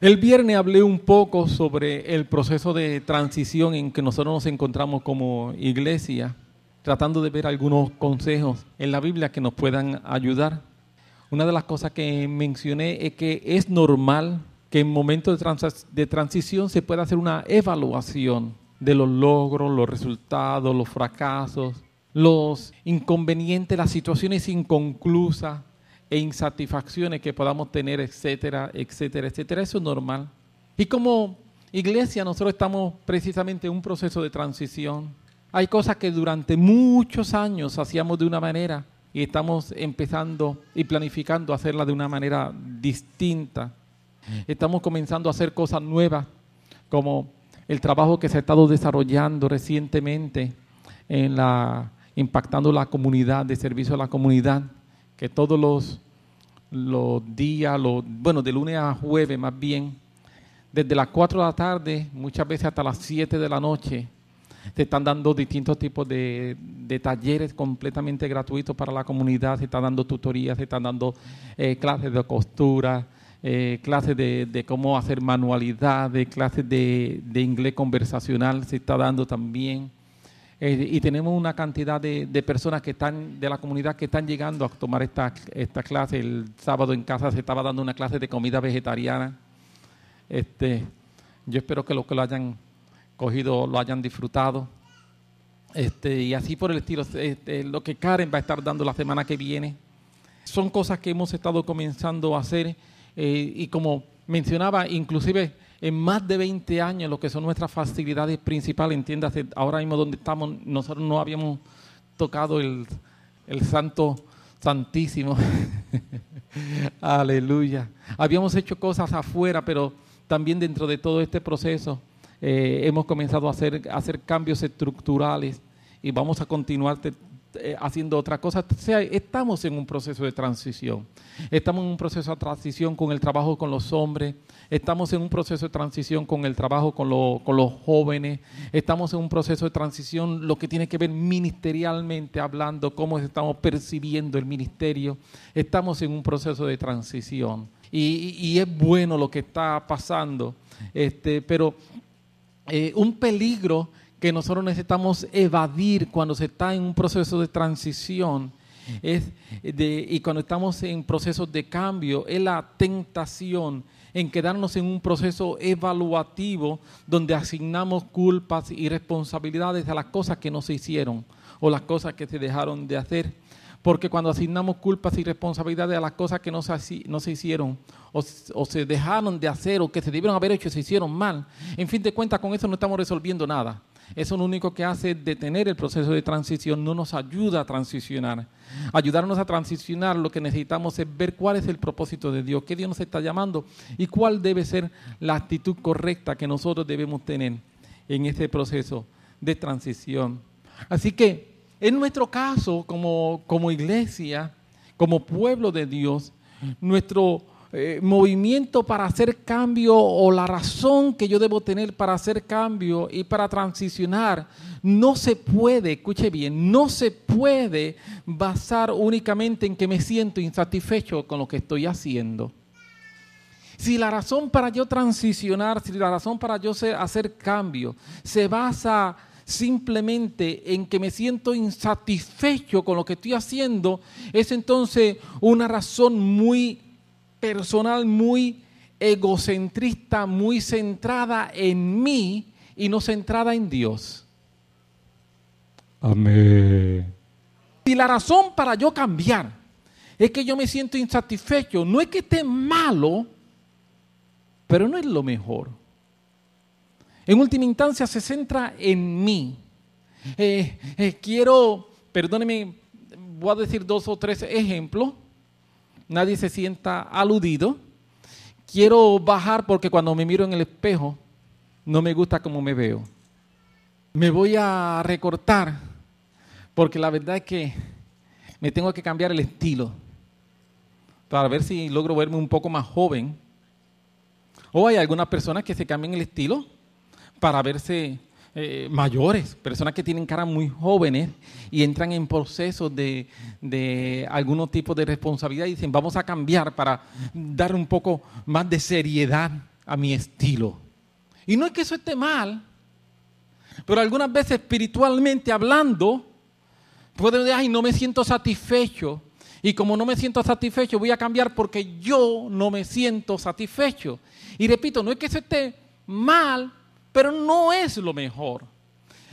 El viernes hablé un poco sobre el proceso de transición en que nosotros nos encontramos como iglesia, tratando de ver algunos consejos en la Biblia que nos puedan ayudar. Una de las cosas que mencioné es que es normal que en momentos de, transición se pueda hacer una evaluación de los logros, los resultados, los fracasos, los inconvenientes, las situaciones inconclusas, e insatisfacciones que podamos tener, etcétera, etcétera, etcétera. Eso es normal. Y como iglesia nosotros estamos precisamente en un proceso de transición. Hay cosas que durante muchos años hacíamos de una manera y estamos empezando y planificando hacerla de una manera distinta. Estamos comenzando a hacer cosas nuevas, como el trabajo que se ha estado desarrollando recientemente en la impactando la comunidad, de servicio a la comunidad, que todos los, los días, los, bueno, de lunes a jueves más bien, desde las 4 de la tarde, muchas veces hasta las 7 de la noche, se están dando distintos tipos de, talleres completamente gratuitos para la comunidad, se están dando tutorías, se están dando eh, clases de costura, eh, clases de, de, cómo hacer manualidades, clases de, de inglés conversacional, se está dando también. Eh, y tenemos una cantidad de, personas que están de la comunidad que están llegando a tomar esta, esta clase. El sábado en casa se estaba dando una clase de comida vegetariana. Este, yo espero que los que lo hayan cogido lo hayan disfrutado. Este, y así por el estilo, este, lo que Karen va a estar dando la semana que viene. Son cosas que hemos estado comenzando a hacer eh, y como mencionaba, inclusive en más de 20 años lo que son nuestras facilidades principales, entiéndase, ahora mismo donde estamos, nosotros no habíamos tocado el, santo santísimo. Aleluya. Habíamos hecho cosas afuera, pero también dentro de todo este proceso eh, hemos comenzado a hacer, cambios estructurales y vamos a continuar haciendo otra cosa. Estamos en un proceso de transición. Estamos en un proceso de transición con el trabajo con los hombres. Estamos en un proceso de transición con el trabajo con, los jóvenes. Estamos en un proceso de transición, lo que tiene que ver ministerialmente hablando, cómo estamos percibiendo el ministerio. Estamos en un proceso de transición. Y, y es bueno lo que está pasando. Este, pero eh, un peligro que nosotros necesitamos evadir cuando se está en un proceso de transición es de, y cuando estamos en procesos de cambio, es la tentación en quedarnos en un proceso evaluativo donde asignamos culpas y responsabilidades a las cosas que no se hicieron o las cosas que se dejaron de hacer. Porque cuando asignamos culpas y responsabilidades a las cosas que no se, no se hicieron o, se dejaron de hacer o que se debieron haber hecho, se hicieron mal, en fin de cuentas con eso no estamos resolviendo nada. Eso lo único que hace es detener el proceso de transición, no nos ayuda a transicionar. Ayudarnos a transicionar, lo que necesitamos es ver cuál es el propósito de Dios, qué Dios nos está llamando y cuál debe ser la actitud correcta que nosotros debemos tener en este proceso de transición. Así que, en nuestro caso, como, como iglesia, como pueblo de Dios, nuestro eh, movimiento para hacer cambio o la razón que yo debo tener para hacer cambio y para transicionar no se puede, escuche bien, no se puede basar únicamente en que me siento insatisfecho con lo que estoy haciendo. Si la razón para yo transicionar, si la razón para yo hacer cambio se basa simplemente en que me siento insatisfecho con lo que estoy haciendo, es entonces una razón muy personal muy egocentrista, muy centrada en mí y no centrada en Dios. Amén. Y la razón para yo cambiar es que yo me siento insatisfecho. No es que esté malo, pero no es lo mejor. En última instancia se centra en mí. Eh, eh, quiero, perdóneme, voy a decir dos o tres ejemplos nadie se sienta aludido. Quiero bajar porque cuando me miro en el espejo no me gusta cómo me veo. Me voy a recortar porque la verdad es que me tengo que cambiar el estilo para ver si logro verme un poco más joven. O hay algunas personas que se cambian el estilo para verse eh, mayores, personas que tienen cara muy jóvenes y entran en procesos de, de algún tipo de responsabilidad y dicen, vamos a cambiar para dar un poco más de seriedad a mi estilo. Y no es que eso esté mal, pero algunas veces espiritualmente hablando, puedo decir, ay, no me siento satisfecho. Y como no me siento satisfecho, voy a cambiar porque yo no me siento satisfecho. Y repito, no es que eso esté mal, pero no es lo mejor.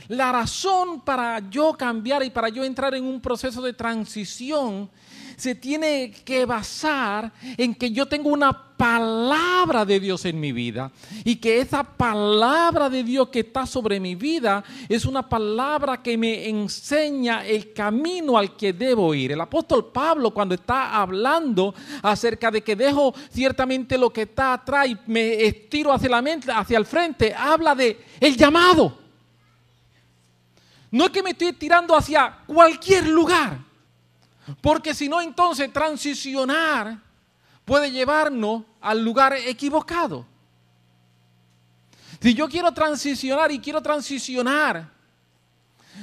La razón para yo cambiar y para yo entrar en un proceso de transición se tiene que basar en que yo tengo una palabra de Dios en mi vida y que esa palabra de Dios que está sobre mi vida es una palabra que me enseña el camino al que debo ir. El apóstol Pablo cuando está hablando acerca de que dejo ciertamente lo que está atrás y me estiro hacia la mente, hacia el frente, habla de el llamado. No es que me estoy tirando hacia cualquier lugar. Porque si no, entonces transicionar puede llevarnos al lugar equivocado. Si yo quiero transicionar y quiero transicionar,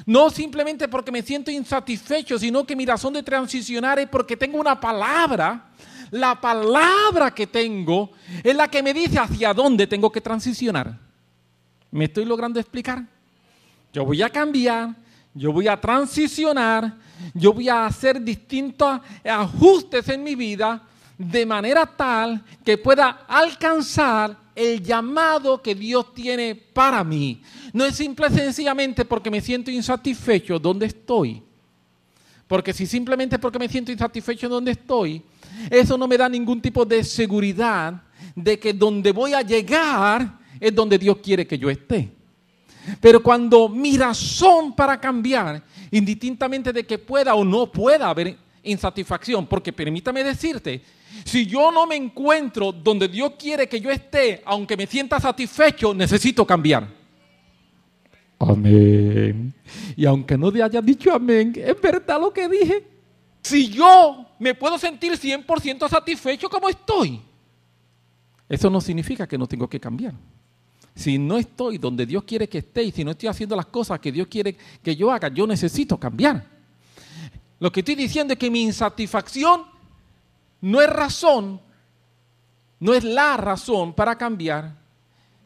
no simplemente porque me siento insatisfecho, sino que mi razón de transicionar es porque tengo una palabra. La palabra que tengo es la que me dice hacia dónde tengo que transicionar. ¿Me estoy logrando explicar? Yo voy a cambiar, yo voy a transicionar, yo voy a hacer distintos ajustes en mi vida de manera tal que pueda alcanzar el llamado que Dios tiene para mí. No es simple sencillamente porque me siento insatisfecho donde estoy. Porque si simplemente porque me siento insatisfecho donde estoy, eso no me da ningún tipo de seguridad de que donde voy a llegar es donde Dios quiere que yo esté. Pero cuando mi razón para cambiar indistintamente de que pueda o no pueda haber insatisfacción, porque permítame decirte, si yo no me encuentro donde Dios quiere que yo esté, aunque me sienta satisfecho, necesito cambiar. Amén. Y aunque no te haya dicho amén, es verdad lo que dije. Si yo me puedo sentir 100% satisfecho como estoy, eso no significa que no tengo que cambiar. Si no estoy donde Dios quiere que esté y si no estoy haciendo las cosas que Dios quiere que yo haga, yo necesito cambiar. Lo que estoy diciendo es que mi insatisfacción no es razón, no es la razón para cambiar,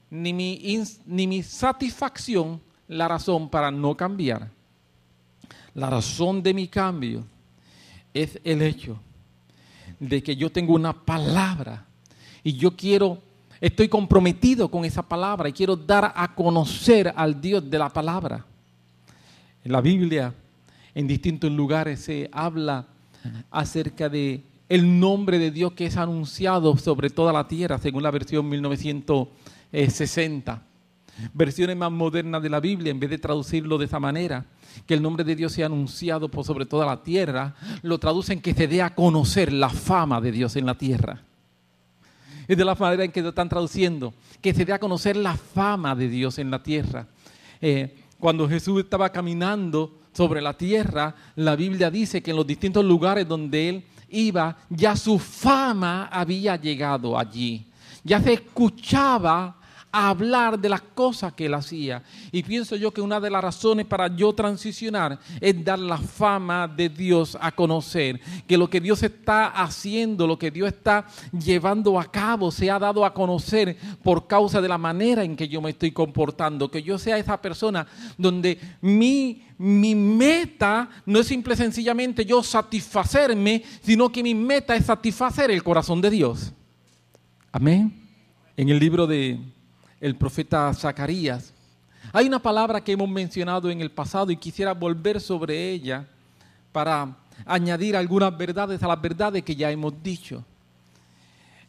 ni mi, ni satisfacción la razón para no cambiar. La razón de mi cambio es el hecho de que yo tengo una palabra y yo quiero Estoy comprometido con esa palabra y quiero dar a conocer al Dios de la palabra. En la Biblia, en distintos lugares, se habla acerca de el nombre de Dios que es anunciado sobre toda la tierra, según la versión 1960. Versiones más modernas de la Biblia, en vez de traducirlo de esa manera, que el nombre de Dios sea anunciado por sobre toda la tierra, lo traducen que se dé a conocer la fama de Dios en la tierra es de la manera en que lo están traduciendo, que se dé a conocer la fama de Dios en la tierra. Eh, cuando Jesús estaba caminando sobre la tierra, la Biblia dice que en los distintos lugares donde él iba, ya su fama había llegado allí. Ya se escuchaba hablar de las cosas que él hacía. Y pienso yo que una de las razones para yo transicionar es dar la fama de Dios a conocer, que lo que Dios está haciendo, lo que Dios está llevando a cabo, se ha dado a conocer por causa de la manera en que yo me estoy comportando, que yo sea esa persona donde mi mi meta no es simple sencillamente yo satisfacerme, sino que mi meta es satisfacer el corazón de Dios. Amén. En el libro de el profeta Zacarías. Hay una palabra que hemos mencionado en el pasado y quisiera volver sobre ella para añadir algunas verdades a las verdades que ya hemos dicho.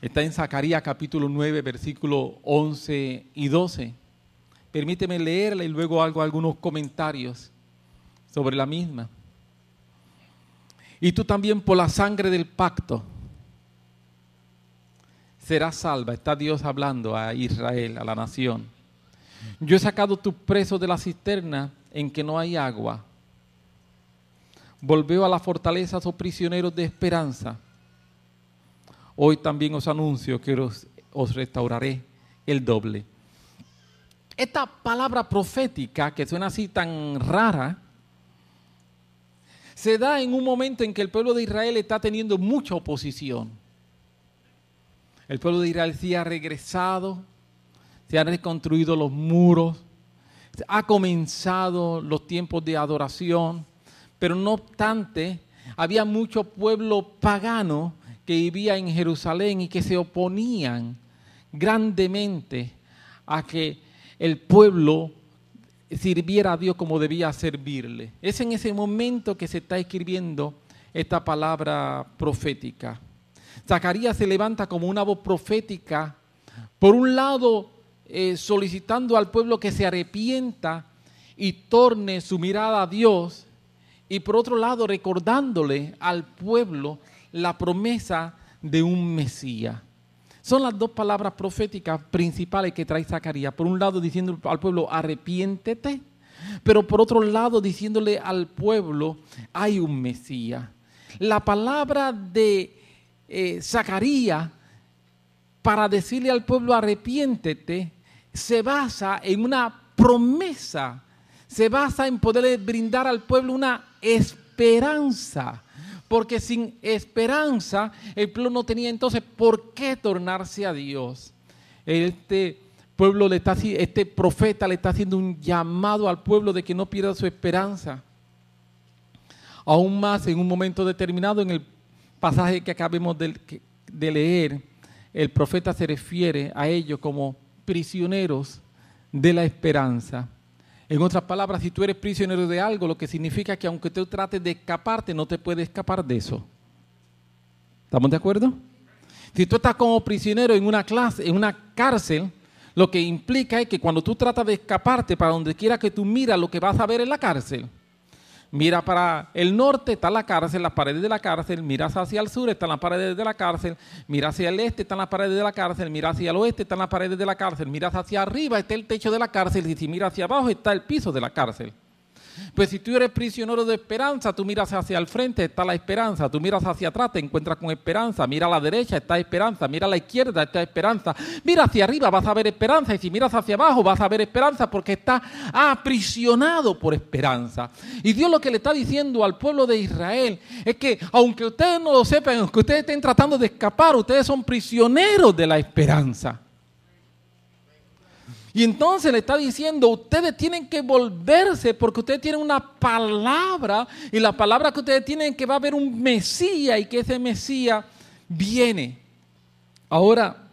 Está en Zacarías capítulo 9, versículo 11 y 12. Permíteme leerla y luego hago algunos comentarios sobre la misma. Y tú también por la sangre del pacto será salva. Está Dios hablando a Israel, a la nación. Yo he sacado tus presos de la cisterna en que no hay agua. Volveo a la fortaleza, os prisioneros de esperanza. Hoy también os anuncio que os, os restauraré el doble. Esta palabra profética, que suena así tan rara, se da en un momento en que el pueblo de Israel está teniendo mucha oposición El pueblo de Israel sí ha regresado, se han reconstruido los muros, ha comenzado los tiempos de adoración, pero no obstante, había mucho pueblo pagano que vivía en Jerusalén y que se oponían grandemente a que el pueblo sirviera a Dios como debía servirle. Es en ese momento que se está escribiendo esta palabra profética. Zacarías se levanta como una voz profética, por un lado eh, solicitando al pueblo que se arrepienta y torne su mirada a Dios, y por otro lado recordándole al pueblo la promesa de un Mesías. Son las dos palabras proféticas principales que trae Zacarías. Por un lado diciendo al pueblo, arrepiéntete, pero por otro lado diciéndole al pueblo, hay un Mesías. La palabra de eh, Zacarías para decirle al pueblo, arrepiéntete, se basa en una promesa, se basa en poder brindar al pueblo una esperanza porque sin esperanza el pueblo no tenía entonces por qué tornarse a Dios. Este pueblo le está este profeta le está haciendo un llamado al pueblo de que no pierda su esperanza. Aún más en un momento determinado en el pasaje que acabemos de, de leer, el profeta se refiere a ellos como prisioneros de la esperanza. En otras palabras, si tú eres prisionero de algo, lo que significa que aunque tú trates de escaparte, no te puedes escapar de eso. ¿Estamos de acuerdo? Si tú estás como prisionero en una clase, en una cárcel, lo que implica es que cuando tú tratas de escaparte para donde quiera que tú miras, lo que vas a ver es la cárcel. Mira para el norte, está la cárcel, las paredes de la cárcel. Miras hacia el sur, están las paredes de la cárcel. Mira hacia el este, están las paredes de la cárcel. Mira hacia el oeste, están las paredes de la cárcel. Miras hacia arriba, está el techo de la cárcel. Y si miras hacia abajo, está el piso de la cárcel. Pues si tú eres prisionero de esperanza, tú miras hacia el frente, está la esperanza. Tú miras hacia atrás, te encuentras con esperanza. Mira a la derecha, está esperanza. Mira a la izquierda, está esperanza. Mira hacia arriba, vas a ver esperanza. Y si miras hacia abajo, vas a ver esperanza porque está aprisionado por esperanza. Y Dios lo que le está diciendo al pueblo de Israel es que, aunque ustedes no lo sepan, aunque ustedes estén tratando de escapar, ustedes son prisioneros de la esperanza. Y entonces le está diciendo, ustedes tienen que volverse porque ustedes tienen una palabra y la palabra que ustedes tienen es que va a haber un Mesías y que ese Mesías viene. Ahora,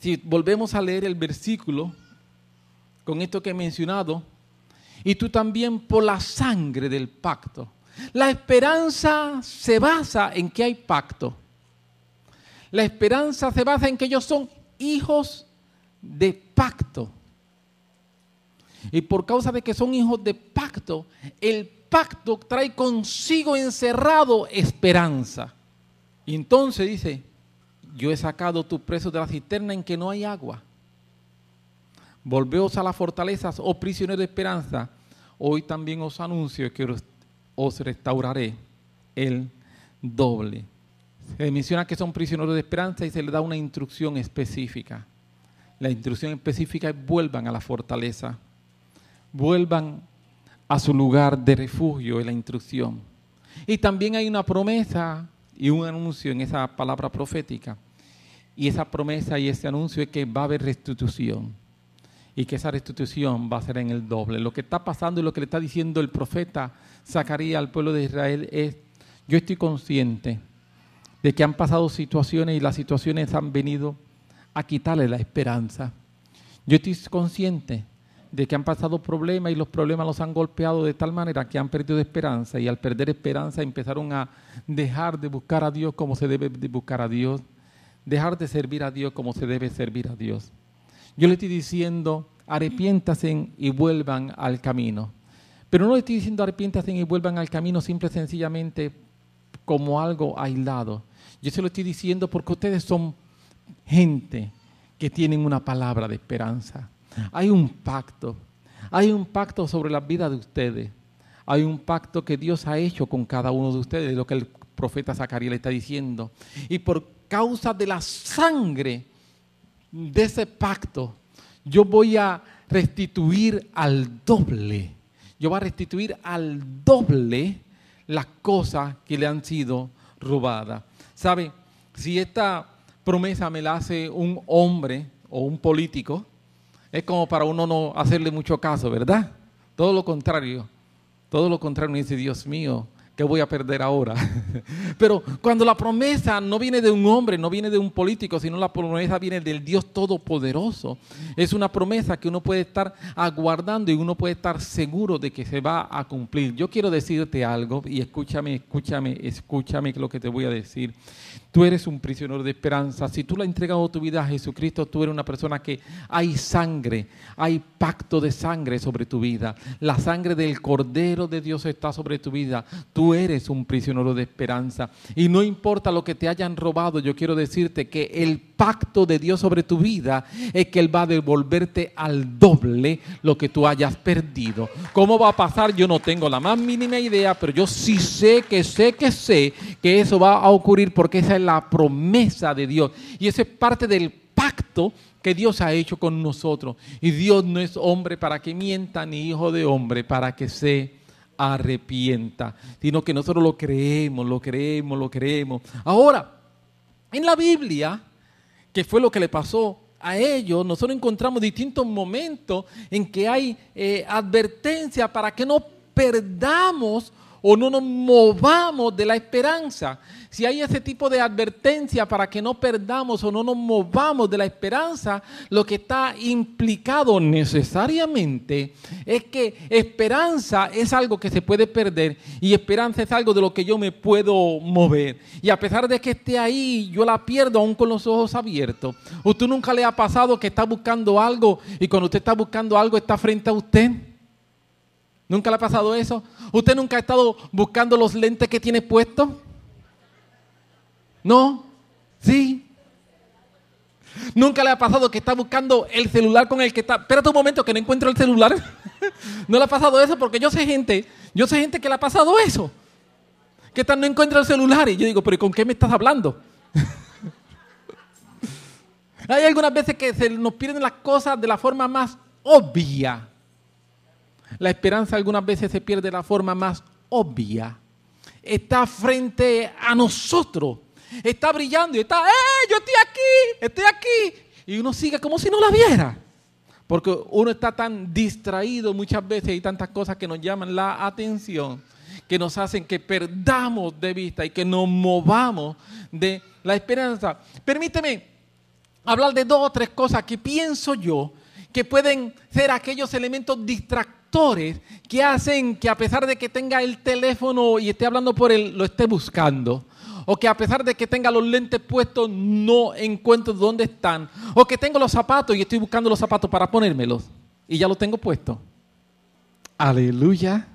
si volvemos a leer el versículo con esto que he mencionado, y tú también por la sangre del pacto. La esperanza se basa en que hay pacto. La esperanza se basa en que ellos son hijos de pacto. Y por causa de que son hijos de pacto, el pacto trae consigo encerrado esperanza. Y entonces dice, yo he sacado tus presos de la cisterna en que no hay agua. Volveos a las fortalezas, oh prisioneros de esperanza. Hoy también os anuncio que os restauraré el doble. Se menciona que son prisioneros de esperanza y se les da una instrucción específica. La instrucción específica es vuelvan a la fortaleza vuelvan a su lugar de refugio en la instrucción. Y también hay una promesa y un anuncio en esa palabra profética. Y esa promesa y ese anuncio es que va a haber restitución. Y que esa restitución va a ser en el doble. Lo que está pasando y lo que le está diciendo el profeta Zacarías al pueblo de Israel es, yo estoy consciente de que han pasado situaciones y las situaciones han venido a quitarle la esperanza. Yo estoy consciente de que han pasado problemas y los problemas los han golpeado de tal manera que han perdido esperanza y al perder esperanza empezaron a dejar de buscar a Dios como se debe de buscar a Dios, dejar de servir a Dios como se debe servir a Dios. Yo le estoy diciendo, arrepiéntasen y vuelvan al camino. Pero no le estoy diciendo arrepiéntasen y vuelvan al camino simple y sencillamente como algo aislado. Yo se lo estoy diciendo porque ustedes son gente que tienen una palabra de esperanza hay un pacto. Hay un pacto sobre la vida de ustedes. Hay un pacto que Dios ha hecho con cada uno de ustedes, lo que el profeta Zacarías le está diciendo. Y por causa de la sangre de ese pacto, yo voy a restituir al doble. Yo voy a restituir al doble las cosas que le han sido robadas. ¿Sabe? Si esta promesa me la hace un hombre o un político, es como para uno no hacerle mucho caso, ¿verdad? Todo lo contrario, todo lo contrario, me dice, Dios mío, ¿qué voy a perder ahora? Pero cuando la promesa no viene de un hombre, no viene de un político, sino la promesa viene del Dios Todopoderoso, es una promesa que uno puede estar aguardando y uno puede estar seguro de que se va a cumplir. Yo quiero decirte algo y escúchame, escúchame, escúchame lo que te voy a decir. Tú eres un prisionero de esperanza. Si tú le has entregado tu vida a Jesucristo, tú eres una persona que hay sangre, hay pacto de sangre sobre tu vida. La sangre del Cordero de Dios está sobre tu vida. Tú eres un prisionero de esperanza. Y no importa lo que te hayan robado, yo quiero decirte que el pacto de Dios sobre tu vida es que Él va a devolverte al doble lo que tú hayas perdido. ¿Cómo va a pasar? Yo no tengo la más mínima idea, pero yo sí sé que sé que sé que eso va a ocurrir porque esa es la promesa de Dios. Y eso es parte del pacto que Dios ha hecho con nosotros. Y Dios no es hombre para que mienta, ni hijo de hombre para que se arrepienta, sino que nosotros lo creemos, lo creemos, lo creemos. Ahora, en la Biblia, que fue lo que le pasó a ellos, nosotros encontramos distintos momentos en que hay eh, advertencia para que no perdamos o no nos movamos de la esperanza. Si hay ese tipo de advertencia para que no perdamos o no nos movamos de la esperanza, lo que está implicado necesariamente es que esperanza es algo que se puede perder y esperanza es algo de lo que yo me puedo mover. Y a pesar de que esté ahí, yo la pierdo aún con los ojos abiertos. ¿Usted nunca le ha pasado que está buscando algo y cuando usted está buscando algo está frente a usted? ¿Nunca le ha pasado eso? ¿Usted nunca ha estado buscando los lentes que tiene puestos? ¿No? ¿Sí? ¿Nunca le ha pasado que está buscando el celular con el que está... Espérate un momento que no encuentro el celular. ¿No le ha pasado eso? Porque yo sé gente, yo sé gente que le ha pasado eso. Que no encuentra el celular y yo digo, pero ¿con qué me estás hablando? Hay algunas veces que se nos pierden las cosas de la forma más obvia. La esperanza algunas veces se pierde de la forma más obvia. Está frente a nosotros. Está brillando y está, ¡eh! Yo estoy aquí, estoy aquí. Y uno sigue como si no la viera. Porque uno está tan distraído muchas veces y tantas cosas que nos llaman la atención, que nos hacen que perdamos de vista y que nos movamos de la esperanza. Permíteme hablar de dos o tres cosas que pienso yo que pueden ser aquellos elementos distractores que hacen que a pesar de que tenga el teléfono y esté hablando por él, lo esté buscando. O que a pesar de que tenga los lentes puestos, no encuentro dónde están. O que tengo los zapatos y estoy buscando los zapatos para ponérmelos. Y ya los tengo puestos. Aleluya.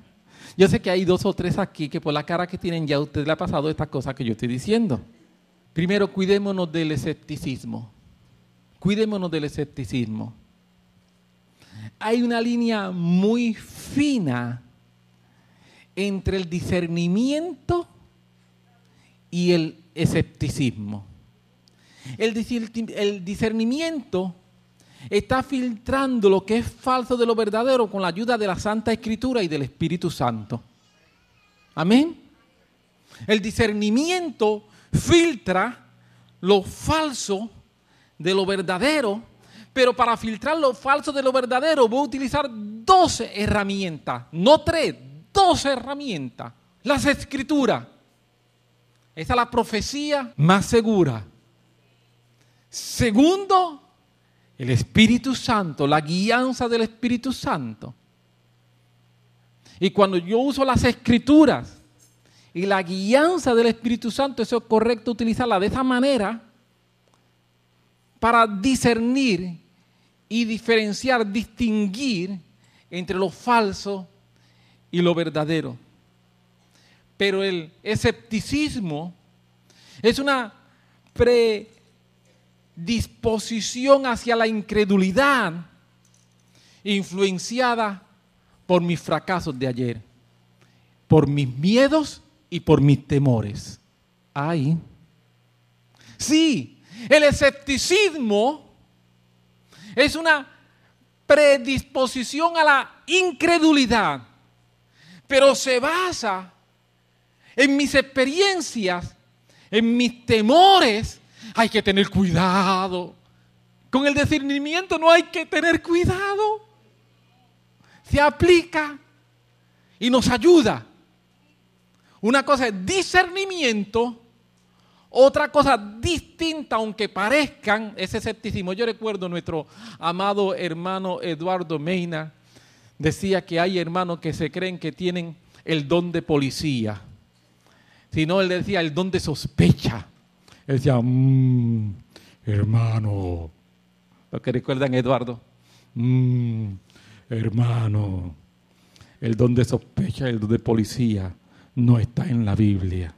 Yo sé que hay dos o tres aquí que por la cara que tienen ya a usted le ha pasado esta cosa que yo estoy diciendo. Primero, cuidémonos del escepticismo. Cuidémonos del escepticismo hay una línea muy fina entre el discernimiento y el escepticismo. El, discernimiento está filtrando lo que es falso de lo verdadero con la ayuda de la Santa Escritura y del Espíritu Santo. Amén. El discernimiento filtra lo falso de lo verdadero pero para filtrar lo falso de lo verdadero voy a utilizar 12 herramientas, no tres, 12 herramientas. Las escrituras. Esa es la profecía más segura. Segundo, el Espíritu Santo, la guianza del Espíritu Santo. Y cuando yo uso las escrituras y la guianza del Espíritu Santo, eso es correcto utilizarla de esa manera para discernir y diferenciar, distinguir entre lo falso y lo verdadero. Pero el escepticismo es una predisposición hacia la incredulidad influenciada por mis fracasos de ayer, por mis miedos y por mis temores. Ay. Sí, el escepticismo es una predisposición a la incredulidad, pero se basa en mis experiencias, en mis temores, hay que tener cuidado. Con el discernimiento no hay que tener cuidado. Se aplica y nos ayuda. Una cosa es discernimiento, otra cosa distinta, aunque parezcan, ese escepticismo. Yo recuerdo nuestro amado hermano Eduardo Meina, decía que hay hermanos que se creen que tienen el don de policía. Si no, él decía el don de sospecha. Él decía, mmm, hermano, lo que recuerdan Eduardo, mmm, hermano, el don de sospecha, el don de policía no está en la Biblia.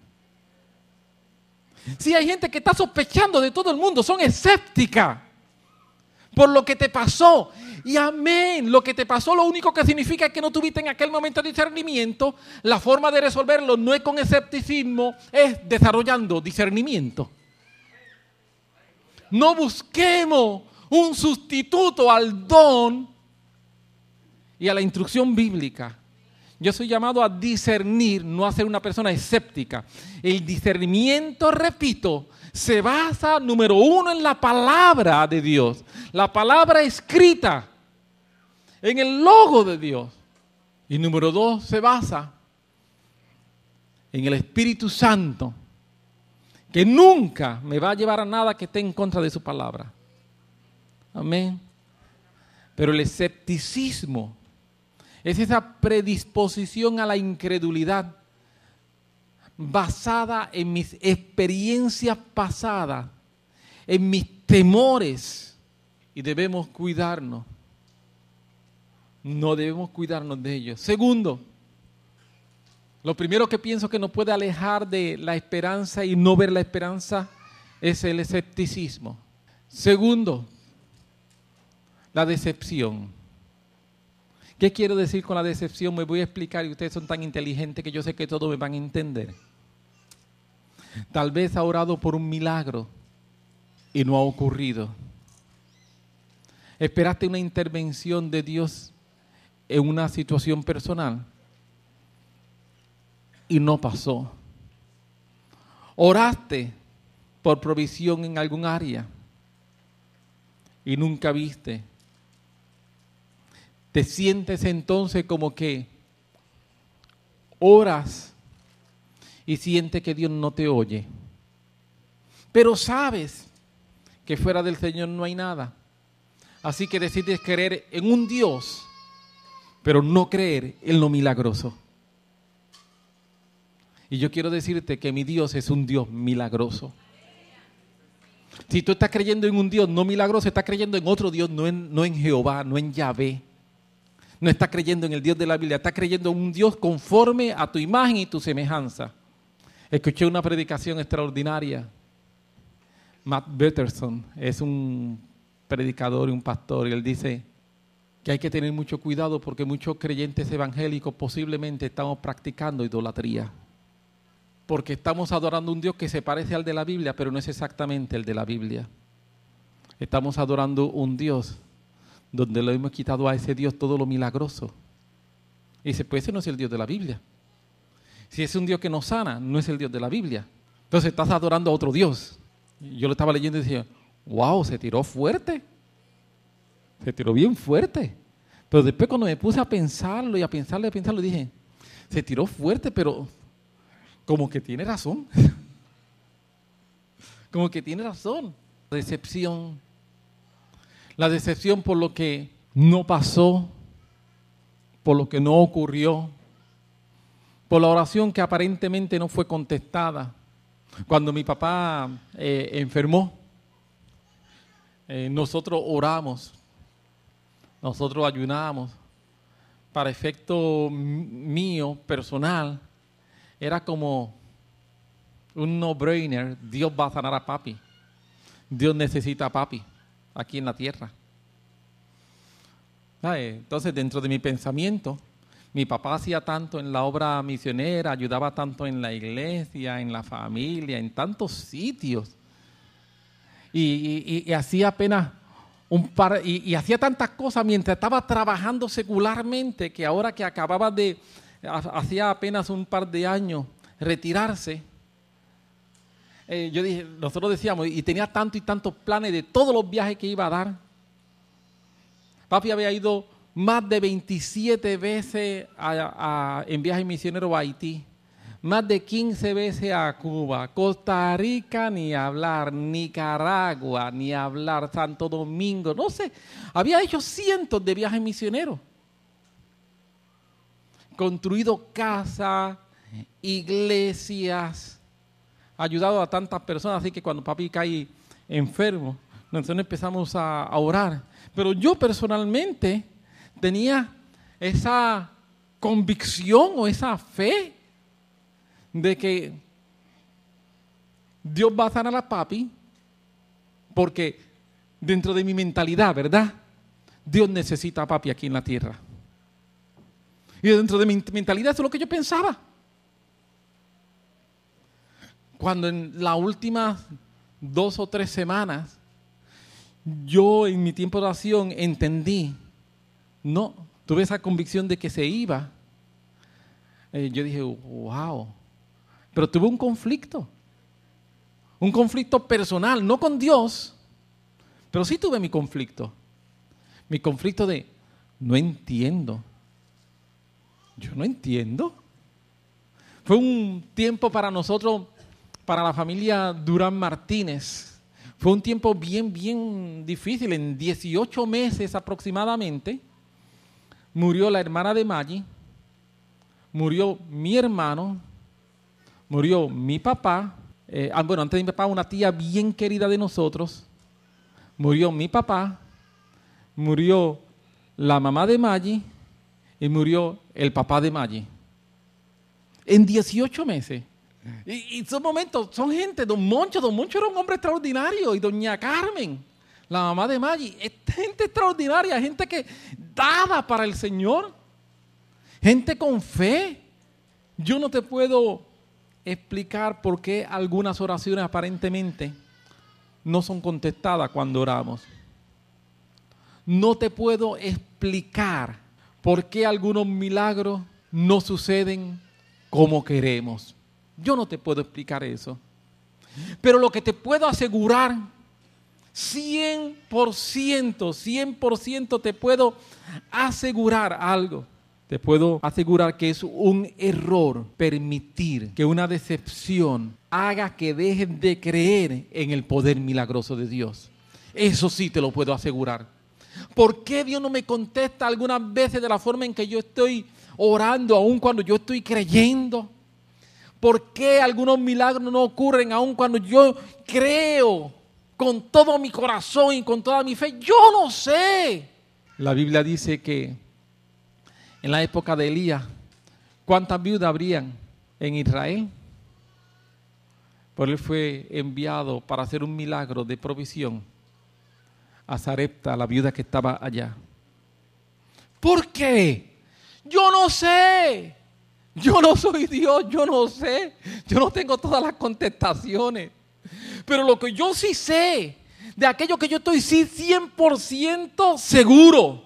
Si hay gente que está sospechando de todo el mundo, son escépticas por lo que te pasó. Y amén, lo que te pasó lo único que significa es que no tuviste en aquel momento discernimiento. La forma de resolverlo no es con escepticismo, es desarrollando discernimiento. No busquemos un sustituto al don y a la instrucción bíblica. Yo soy llamado a discernir, no a ser una persona escéptica. El discernimiento, repito, se basa, número uno, en la palabra de Dios, la palabra escrita, en el logo de Dios. Y número dos, se basa en el Espíritu Santo, que nunca me va a llevar a nada que esté en contra de su palabra. Amén. Pero el escepticismo es esa predisposición a la incredulidad basada en mis experiencias pasadas, en mis temores. Y debemos cuidarnos. No debemos cuidarnos de ellos. Segundo, lo primero que pienso que nos puede alejar de la esperanza y no ver la esperanza es el escepticismo. Segundo, la decepción. ¿Qué quiero decir con la decepción? Me voy a explicar y ustedes son tan inteligentes que yo sé que todos me van a entender. Tal vez ha orado por un milagro y no ha ocurrido. Esperaste una intervención de Dios en una situación personal y no pasó. Oraste por provisión en algún área y nunca viste te sientes entonces como que oras y sientes que Dios no te oye. Pero sabes que fuera del Señor no hay nada. Así que decides creer en un Dios, pero no creer en lo milagroso. Y yo quiero decirte que mi Dios es un Dios milagroso. Si tú estás creyendo en un Dios no milagroso, estás creyendo en otro Dios, no en, no en Jehová, no en Yahvé no está creyendo en el Dios de la Biblia, está creyendo en un Dios conforme a tu imagen y tu semejanza. Escuché una predicación extraordinaria. Matt Betterson es un predicador y un pastor y él dice que hay que tener mucho cuidado porque muchos creyentes evangélicos posiblemente estamos practicando idolatría. Porque estamos adorando un Dios que se parece al de la Biblia, pero no es exactamente el de la Biblia. Estamos adorando un Dios donde le hemos quitado a ese Dios todo lo milagroso. Y dice, pues ese no es el Dios de la Biblia. Si es un Dios que nos sana, no es el Dios de la Biblia. Entonces estás adorando a otro Dios. Yo lo estaba leyendo y decía, wow, se tiró fuerte. Se tiró bien fuerte. Pero después cuando me puse a pensarlo y a pensarlo y a pensarlo, dije, se tiró fuerte, pero como que tiene razón. como que tiene razón. Decepción, la decepción por lo que no pasó, por lo que no ocurrió, por la oración que aparentemente no fue contestada. Cuando mi papá eh, enfermó, eh, nosotros oramos, nosotros ayunamos. Para efecto mío, personal, era como un no-brainer, Dios va a sanar a papi. Dios necesita a papi aquí en la tierra. Entonces, dentro de mi pensamiento, mi papá hacía tanto en la obra misionera, ayudaba tanto en la iglesia, en la familia, en tantos sitios. Y, hacía apenas un par, y, hacía tantas cosas mientras estaba trabajando secularmente que ahora que acababa de, hacía apenas un par de años, retirarse, eh, yo dije, nosotros decíamos, y tenía tanto y tantos planes de todos los viajes que iba a dar. Papi había ido más de 27 veces en viaje misionero a Haití, más de 15 veces a Cuba, Costa Rica ni hablar, Nicaragua ni hablar, Santo Domingo, no sé, había hecho cientos de viajes misioneros, construido casas, iglesias, ayudado a tantas personas, así que cuando papi cae enfermo, nosotros empezamos a orar. Pero yo personalmente tenía esa convicción o esa fe de que Dios va a sanar a papi, porque dentro de mi mentalidad, ¿verdad? Dios necesita a papi aquí en la tierra. Y dentro de mi mentalidad eso es lo que yo pensaba. Cuando en las últimas dos o tres semanas, yo en mi tiempo de oración entendí no, tuve esa convicción de que se iba. Eh, yo dije, wow. Pero tuve un conflicto. Un conflicto personal, no con Dios, pero sí tuve mi conflicto. Mi conflicto de, no entiendo. Yo no entiendo. Fue un tiempo para nosotros, para la familia Durán Martínez. Fue un tiempo bien, bien difícil. En 18 meses aproximadamente, murió la hermana de Maggie, murió mi hermano, murió mi papá, eh, ah, bueno, antes de mi papá, una tía bien querida de nosotros, murió mi papá, murió la mamá de Maggie y murió el papá de Maggie. En 18 meses. Y, y son momentos, son gente, don Moncho, don Moncho era un hombre extraordinario y doña Carmen la mamá de Maggie, es gente extraordinaria, gente que dada para el Señor, gente con fe. Yo no te puedo explicar por qué algunas oraciones aparentemente no son contestadas cuando oramos. No te puedo explicar por qué algunos milagros no suceden como queremos. Yo no te puedo explicar eso. Pero lo que te puedo asegurar 100%, 100% te puedo asegurar algo. Te puedo asegurar que es un error permitir que una decepción haga que dejen de creer en el poder milagroso de Dios. Eso sí te lo puedo asegurar. ¿Por qué Dios no me contesta algunas veces de la forma en que yo estoy orando, aun cuando yo estoy creyendo? ¿Por qué algunos milagros no ocurren aun cuando yo creo con todo mi corazón y con toda mi fe? Yo no sé. La Biblia dice que en la época de Elías, ¿cuántas viudas habrían en Israel? Pero él fue enviado para hacer un milagro de provisión a Zarepta, la viuda que estaba allá. ¿Por qué? Yo no sé. Yo no soy Dios, yo no sé. Yo no tengo todas las contestaciones. Pero lo que yo sí sé, de aquello que yo estoy sí 100% seguro,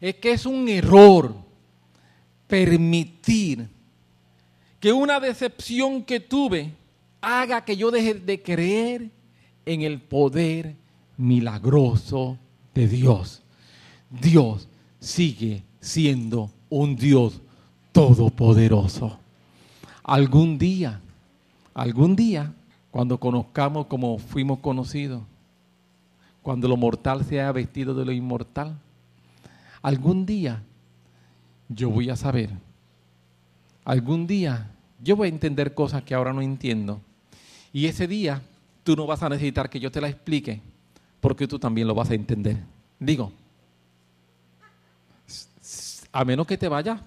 es que es un error permitir que una decepción que tuve haga que yo deje de creer en el poder milagroso de Dios. Dios sigue siendo un Dios todopoderoso. Algún día Algún día, cuando conozcamos como fuimos conocidos, cuando lo mortal sea vestido de lo inmortal, algún día yo voy a saber, algún día yo voy a entender cosas que ahora no entiendo. Y ese día tú no vas a necesitar que yo te la explique, porque tú también lo vas a entender. Digo, a menos que te vayas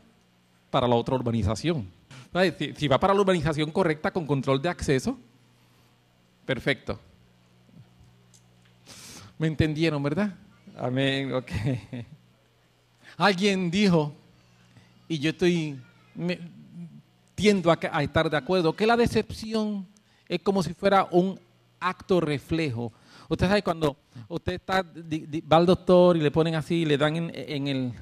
para la otra urbanización. Si, va para la urbanización correcta con control de acceso, perfecto. ¿Me entendieron, verdad? Amén, ok. Alguien dijo, y yo estoy, tiendo a, estar de acuerdo, que la decepción es como si fuera un acto reflejo. Usted sabe cuando usted está, va al doctor y le ponen así, le dan en, el,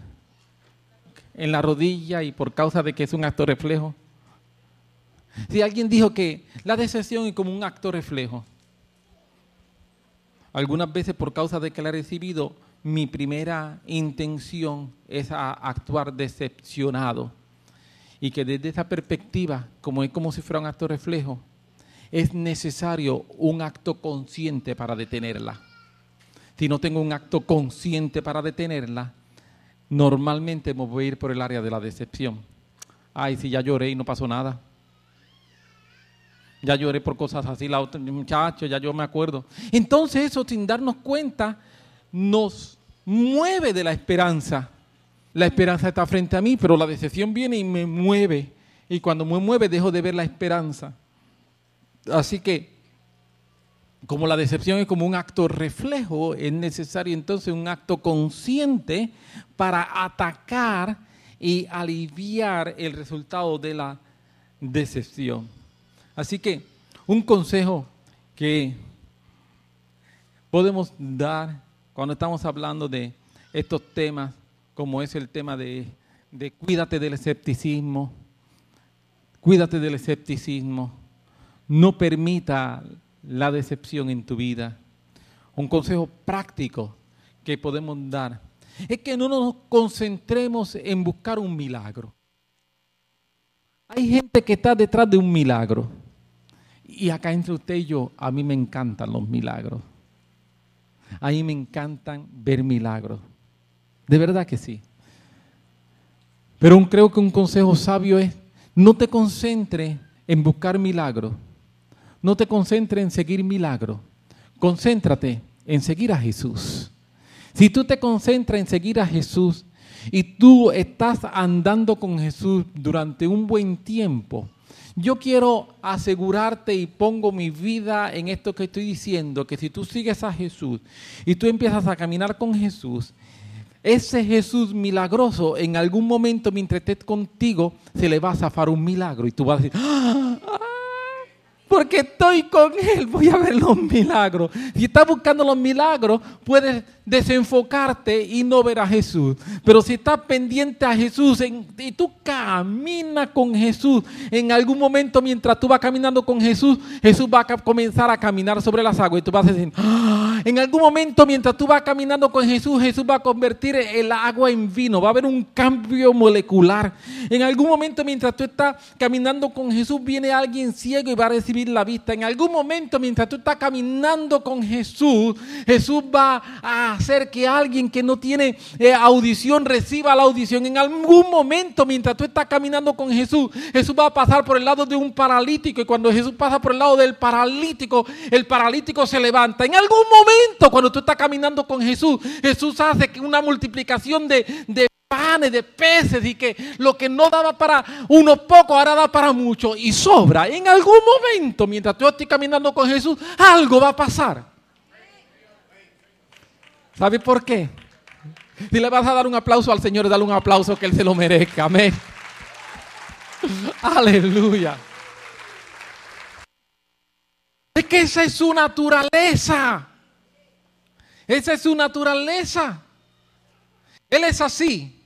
en la rodilla y por causa de que es un acto reflejo, Si alguien dijo que la decepción es como un acto reflejo. Algunas veces por causa de que la he recibido, mi primera intención es actuar decepcionado. Y que desde esa perspectiva, como es como si fuera un acto reflejo, es necesario un acto consciente para detenerla. Si no tengo un acto consciente para detenerla, normalmente me voy a ir por el área de la decepción. Ay, si ya lloré y no pasó nada. Ya lloré por cosas así, la otra muchacho, ya yo me acuerdo. Entonces eso sin darnos cuenta nos mueve de la esperanza. La esperanza está frente a mí, pero la decepción viene y me mueve. Y cuando me mueve dejo de ver la esperanza. Así que, como la decepción es como un acto reflejo, es necesario entonces un acto consciente para atacar y aliviar el resultado de la decepción. Así que un consejo que podemos dar cuando estamos hablando de estos temas, como es el tema de, de cuídate del escepticismo, cuídate del escepticismo, no permita la decepción en tu vida. Un consejo práctico que podemos dar es que no nos concentremos en buscar un milagro. Hay gente que está detrás de un milagro. Y acá entre usted y yo, a mí me encantan los milagros. A mí me encantan ver milagros. De verdad que sí. Pero creo que un consejo sabio es, no te concentres en buscar milagros no te concentres en seguir milagros. Concéntrate en seguir a Jesús. Si tú te concentras en seguir a Jesús y tú estás andando con Jesús durante un buen tiempo, yo quiero asegurarte y pongo mi vida en esto que estoy diciendo, que si tú sigues a Jesús y tú empiezas a caminar con Jesús, ese Jesús milagroso en algún momento mientras estés contigo se le va a zafar un milagro y tú vas a decir, ¡Ah! Porque estoy con Él, voy a ver los milagros. Si estás buscando los milagros, puedes desenfocarte y no ver a Jesús. Pero si estás pendiente a Jesús y tú caminas con Jesús, en algún momento mientras tú vas caminando con Jesús, Jesús va a comenzar a caminar sobre las aguas y tú vas a decir, ¡Ah! en algún momento mientras tú vas caminando con Jesús, Jesús va a convertir el agua en vino, va a haber un cambio molecular. En algún momento mientras tú estás caminando con Jesús, viene alguien ciego y va a recibir la vista. En algún momento, mientras tú estás caminando con Jesús, Jesús va a hacer que alguien que no tiene eh, audición reciba la audición. En algún momento, mientras tú estás caminando con Jesús, Jesús va a pasar por el lado de un paralítico. Y cuando Jesús pasa por el lado del paralítico, el paralítico se levanta. En algún momento, cuando tú estás caminando con Jesús, Jesús hace una multiplicación de, de panes, de peces y que lo que no daba para unos pocos ahora da para muchos y sobra. En algún momento, mientras tú estés caminando con Jesús, algo va a pasar. ¿Sabe por qué? Si le vas a dar un aplauso al Señor, dale un aplauso que Él se lo merezca. Amén. Aleluya. Es que esa es su naturaleza. Esa es su naturaleza. Él es así.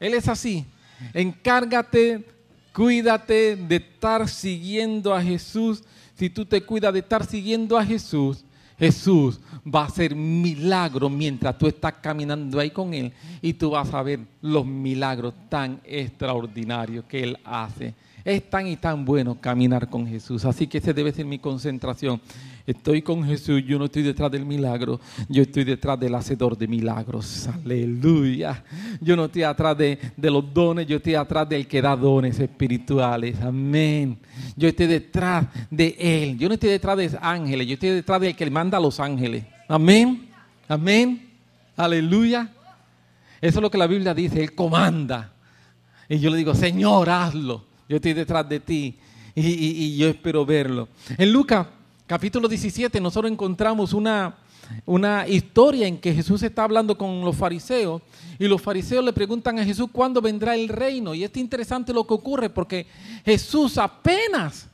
Él es así. Encárgate, cuídate de estar siguiendo a Jesús. Si tú te cuidas de estar siguiendo a Jesús, Jesús va a hacer milagros mientras tú estás caminando ahí con Él y tú vas a ver los milagros tan extraordinarios que Él hace. Es tan y tan bueno caminar con Jesús. Así que esa debe ser mi concentración. Estoy con Jesús, yo no estoy detrás del milagro, yo estoy detrás del hacedor de milagros. Aleluya. Yo no estoy atrás de, los dones, yo estoy atrás del que da dones espirituales. Amén. Yo estoy detrás de Él. Yo no estoy detrás de ángeles, yo estoy detrás del que manda a los ángeles. Amén. Amén. Aleluya. Eso es lo que la Biblia dice, Él comanda. Y yo le digo, Señor, hazlo. Yo estoy detrás de ti y, yo espero verlo. En Lucas capítulo 17 nosotros encontramos una, una historia en que Jesús está hablando con los fariseos y los fariseos le preguntan a Jesús cuándo vendrá el reino. Y es interesante lo que ocurre porque Jesús apenas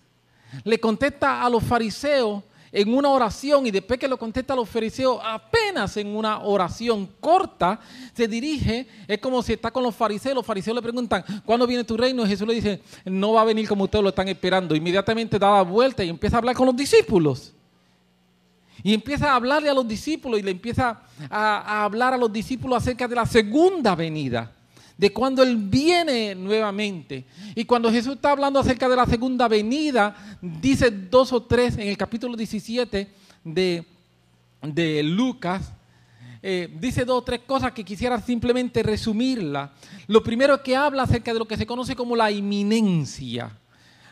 le contesta a los fariseos en una oración y después que lo contesta los fariseos, apenas en una oración corta, se dirige, es como si está con los fariseos, los fariseos le preguntan, ¿cuándo viene tu reino? Y Jesús le dice, no va a venir como ustedes lo están esperando. Inmediatamente da la vuelta y empieza a hablar con los discípulos. Y empieza a hablarle a los discípulos y le empieza a, a hablar a los discípulos acerca de la segunda venida de cuando Él viene nuevamente. Y cuando Jesús está hablando acerca de la segunda venida, dice dos o tres en el capítulo 17 de, de Lucas, eh, dice dos o tres cosas que quisiera simplemente resumirla. Lo primero que habla acerca de lo que se conoce como la inminencia.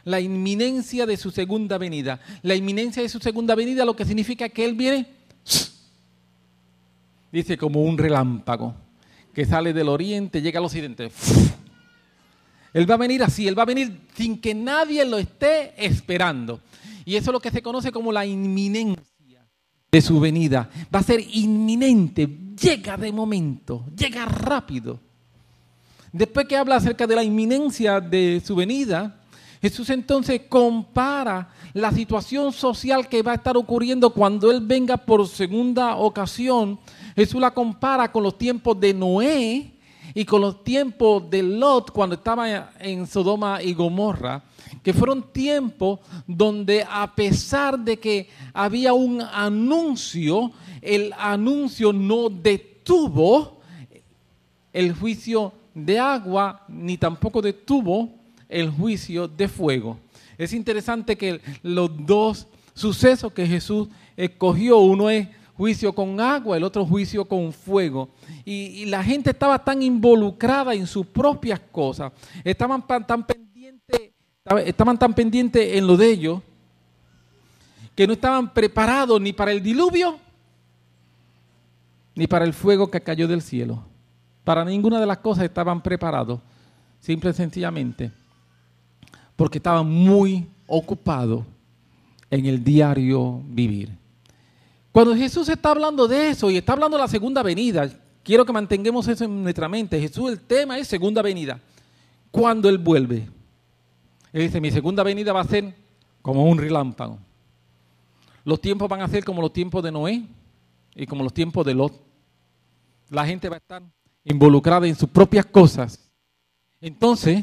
La inminencia de su segunda venida. La inminencia de su segunda venida lo que significa que Él viene, dice, como un relámpago que sale del oriente, llega al occidente. Él va a venir así, él va a venir sin que nadie lo esté esperando. Y eso es lo que se conoce como la inminencia de su venida. Va a ser inminente, llega de momento, llega rápido. Después que habla acerca de la inminencia de su venida, Jesús entonces compara la situación social que va a estar ocurriendo cuando Él venga por segunda ocasión. Jesús la compara con los tiempos de Noé y con los tiempos de Lot cuando estaba en Sodoma y Gomorra, que fueron tiempos donde a pesar de que había un anuncio, el anuncio no detuvo el juicio de agua, ni tampoco detuvo el juicio de fuego. Es interesante que los dos sucesos que Jesús escogió, uno es juicio con agua, el otro juicio con fuego. Y, la gente estaba tan involucrada en sus propias cosas, estaban tan pendientes, estaban tan pendientes en lo de ellos, que no estaban preparados ni para el diluvio, ni para el fuego que cayó del cielo. Para ninguna de las cosas estaban preparados, simple y sencillamente, porque estaban muy ocupados en el diario vivir. Cuando Jesús está hablando de eso y está hablando de la segunda venida, quiero que mantengamos eso en nuestra mente. Jesús, el tema es segunda venida. Cuando Él vuelve. Él dice, mi segunda venida va a ser como un relámpago. Los tiempos van a ser como los tiempos de Noé y como los tiempos de Lot. La gente va a estar involucrada en sus propias cosas. Entonces,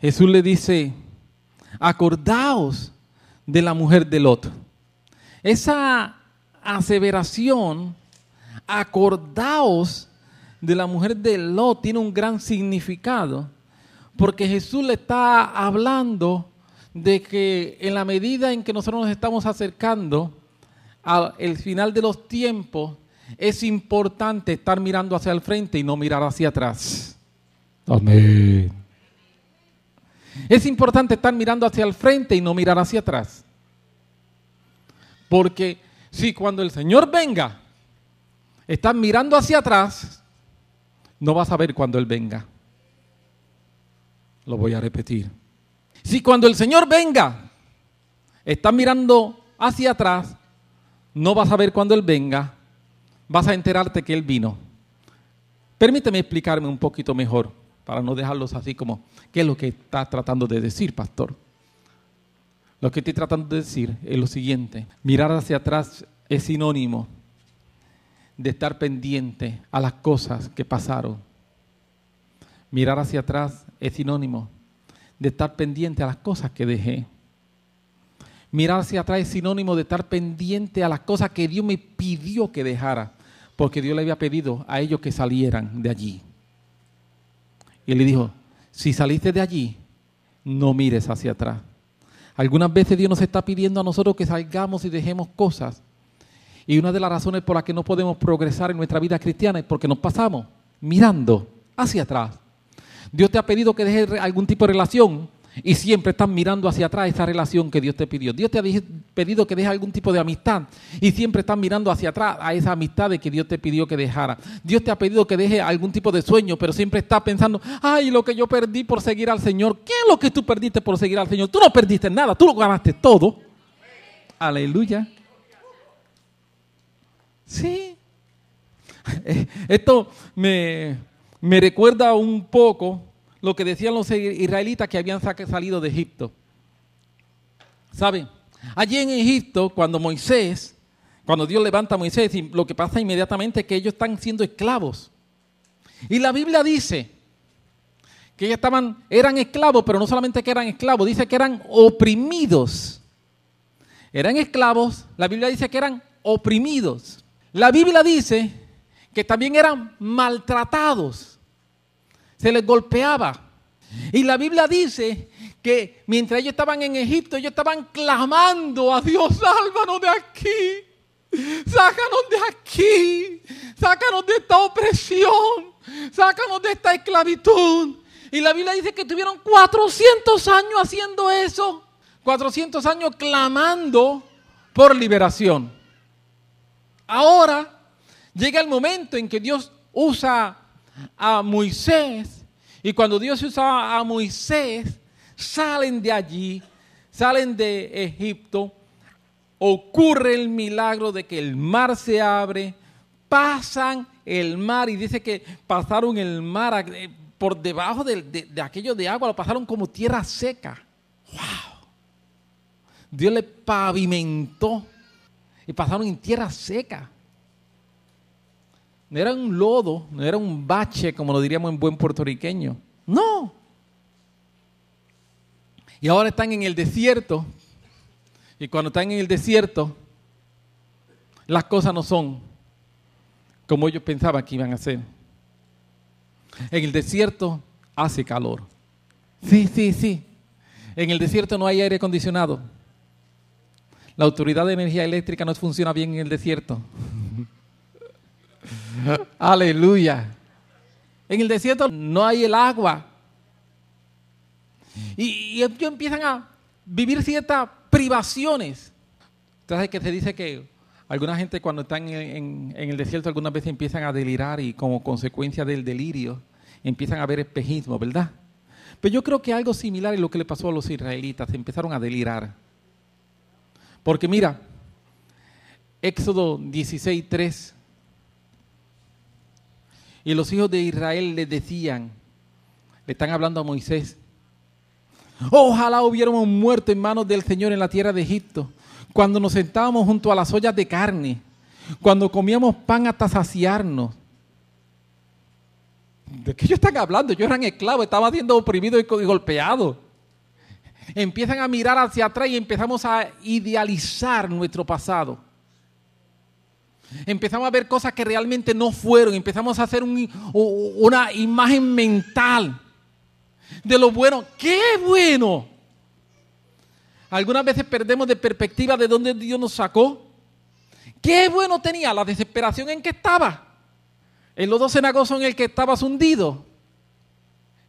Jesús le dice, acordaos de la mujer de Lot. Esa aseveración, acordaos de la mujer de Lot, tiene un gran significado, porque Jesús le está hablando de que en la medida en que nosotros nos estamos acercando al final de los tiempos, es importante estar mirando hacia el frente y no mirar hacia atrás. Amén. Es importante estar mirando hacia el frente y no mirar hacia atrás. Porque si cuando el Señor venga, estás mirando hacia atrás, no vas a ver cuando Él venga. Lo voy a repetir. Si cuando el Señor venga, estás mirando hacia atrás, no vas a ver cuando Él venga, vas a enterarte que Él vino. Permíteme explicarme un poquito mejor para no dejarlos así como, ¿qué es lo que estás tratando de decir, pastor? Lo que estoy tratando de decir es lo siguiente. Mirar hacia atrás es sinónimo de estar pendiente a las cosas que pasaron. Mirar hacia atrás es sinónimo de estar pendiente a las cosas que dejé. Mirar hacia atrás es sinónimo de estar pendiente a las cosas que Dios me pidió que dejara, porque Dios le había pedido a ellos que salieran de allí. Y le dijo, si saliste de allí, no mires hacia atrás. Algunas veces Dios nos está pidiendo a nosotros que salgamos y dejemos cosas. Y una de las razones por las que no podemos progresar en nuestra vida cristiana es porque nos pasamos mirando hacia atrás. Dios te ha pedido que dejes algún tipo de relación y siempre estás mirando hacia atrás esa relación que Dios te pidió. Dios te ha pedido que dejes algún tipo de amistad y siempre estás mirando hacia atrás a esa amistad de que Dios te pidió que dejara. Dios te ha pedido que dejes algún tipo de sueño, pero siempre estás pensando, ay, lo que yo perdí por seguir al Señor. ¿Qué es lo que tú perdiste por seguir al Señor? Tú no perdiste nada, tú lo ganaste todo. Aleluya. Sí. Esto me, me recuerda un poco lo que decían los israelitas que habían salido de Egipto. ¿Saben? Allí en Egipto, cuando Moisés, cuando Dios levanta a Moisés, lo que pasa inmediatamente es que ellos están siendo esclavos. Y la Biblia dice que ellos estaban, eran esclavos, pero no solamente que eran esclavos, dice que eran oprimidos. Eran esclavos, la Biblia dice que eran oprimidos. La Biblia dice que también eran maltratados. Se les golpeaba. Y la Biblia dice que mientras ellos estaban en Egipto, ellos estaban clamando a Dios, sálvanos de aquí, sácanos de aquí, sácanos de esta opresión, sácanos de esta esclavitud. Y la Biblia dice que tuvieron 400 años haciendo eso, 400 años clamando por liberación. Ahora llega el momento en que Dios usa a Moisés y cuando Dios usa a Moisés, salen de allí, salen de Egipto, ocurre el milagro de que el mar se abre, pasan el mar y dice que pasaron el mar eh, por debajo de, aquello de agua, lo pasaron como tierra seca. ¡Wow! Dios le pavimentó y pasaron en tierra seca. No era un lodo, no era un bache, como lo diríamos en buen puertorriqueño. No. Y ahora están en el desierto. Y cuando están en el desierto, las cosas no son como ellos pensaban que iban a ser. En el desierto hace calor. Sí, sí, sí. En el desierto no hay aire acondicionado. La autoridad de energía eléctrica no funciona bien en el desierto. Aleluya. En el desierto no hay el agua. Y, ellos empiezan a vivir ciertas privaciones. Entonces que se dice que alguna gente cuando están en, el desierto algunas veces empiezan a delirar y como consecuencia del delirio empiezan a ver espejismo, ¿verdad? Pero yo creo que algo similar es lo que le pasó a los israelitas, empezaron a delirar. Porque mira, Éxodo 16, 3 y los hijos de Israel le decían, le están hablando a Moisés, ojalá hubiéramos muerto en manos del Señor en la tierra de Egipto, cuando nos sentábamos junto a las ollas de carne, cuando comíamos pan hasta saciarnos. ¿De qué ellos están hablando? Yo eran esclavos, estaba siendo oprimido y golpeado. Empiezan a mirar hacia atrás y empezamos a idealizar nuestro pasado. Empezamos a ver cosas que realmente no fueron. Empezamos a hacer una imagen mental de lo bueno. ¡Qué bueno! Algunas veces perdemos de perspectiva de dónde Dios nos sacó. ¿Qué bueno tenía? La desesperación en que estaba. El lodo cenagoso en el que estabas hundido.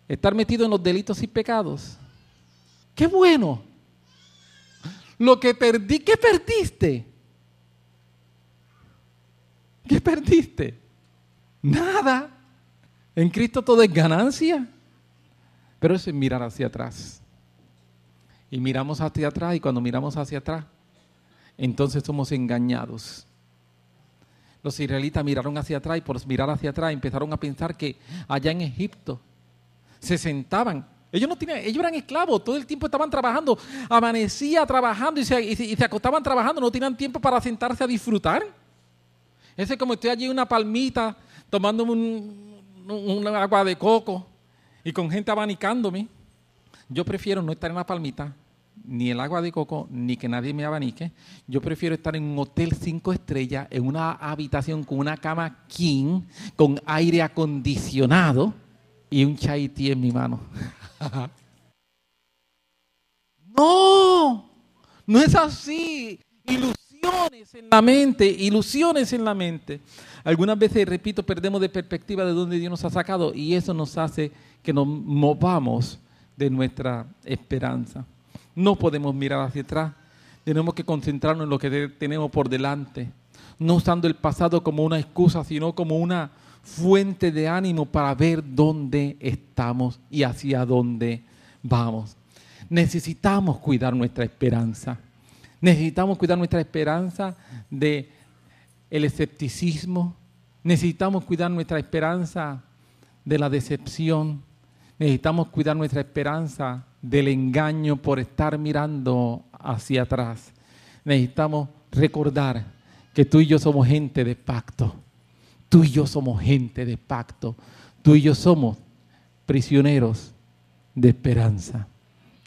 Estar metido en los delitos y pecados. ¡Qué bueno! Lo que perdí, ¿qué perdiste? ¿Qué perdiste? Nada. En Cristo todo es ganancia. Pero es mirar hacia atrás. Y miramos hacia atrás y cuando miramos hacia atrás, entonces somos engañados. Los israelitas miraron hacia atrás y por mirar hacia atrás empezaron a pensar que allá en Egipto se sentaban. Ellos, no tenían, ellos eran esclavos, todo el tiempo estaban trabajando, amanecía trabajando y se, y se acostaban trabajando, no tenían tiempo para sentarse a disfrutar. Ese es como estoy allí en una palmita tomando un, agua de coco y con gente abanicándome. Yo prefiero no estar en la palmita, ni el agua de coco, ni que nadie me abanique. Yo prefiero estar en un hotel cinco estrellas, en una habitación con una cama king, con aire acondicionado y un chai en mi mano. no, no es así ilusiones en la mente, ilusiones en la mente. Algunas veces, repito, perdemos de perspectiva de dónde Dios nos ha sacado y eso nos hace que nos movamos de nuestra esperanza. No podemos mirar hacia atrás, tenemos que concentrarnos en lo que tenemos por delante, no usando el pasado como una excusa, sino como una fuente de ánimo para ver dónde estamos y hacia dónde vamos. Necesitamos cuidar nuestra esperanza. Necesitamos cuidar nuestra esperanza de el escepticismo. Necesitamos cuidar nuestra esperanza de la decepción. Necesitamos cuidar nuestra esperanza del engaño por estar mirando hacia atrás. necesitamos recordar que tú y yo somos gente de pacto. Tú y yo somos gente de pacto. Tú y yo somos prisioneros de esperanza.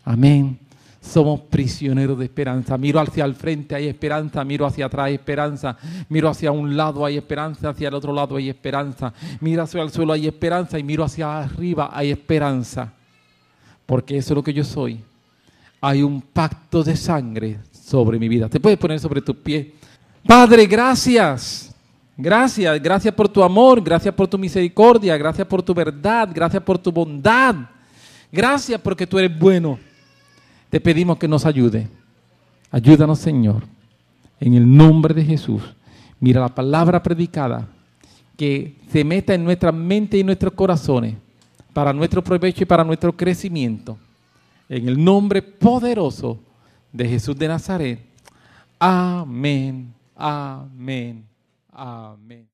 Amén. Somos prisioneros de esperanza. Miro hacia el frente, hay esperanza. Miro hacia atrás, hay esperanza. Miro hacia un lado, hay esperanza. Hacia el otro lado, hay esperanza. Miro hacia el suelo, hay esperanza. Y miro hacia arriba, hay esperanza. Porque eso es lo que yo soy. Hay un pacto de sangre sobre mi vida. Te puedes poner sobre tus pies. Padre, gracias. Gracias, gracias por tu amor, gracias por tu misericordia, gracias por tu verdad, gracias por tu bondad. Gracias porque tú eres bueno. Te pedimos que nos ayude. Ayúdanos, Señor, en el nombre de Jesús. Mira la palabra predicada, que se meta en nuestra mente y nuestros corazones, para nuestro provecho y para nuestro crecimiento. En el nombre poderoso de Jesús de Nazaret. Amén. Amén. Amén.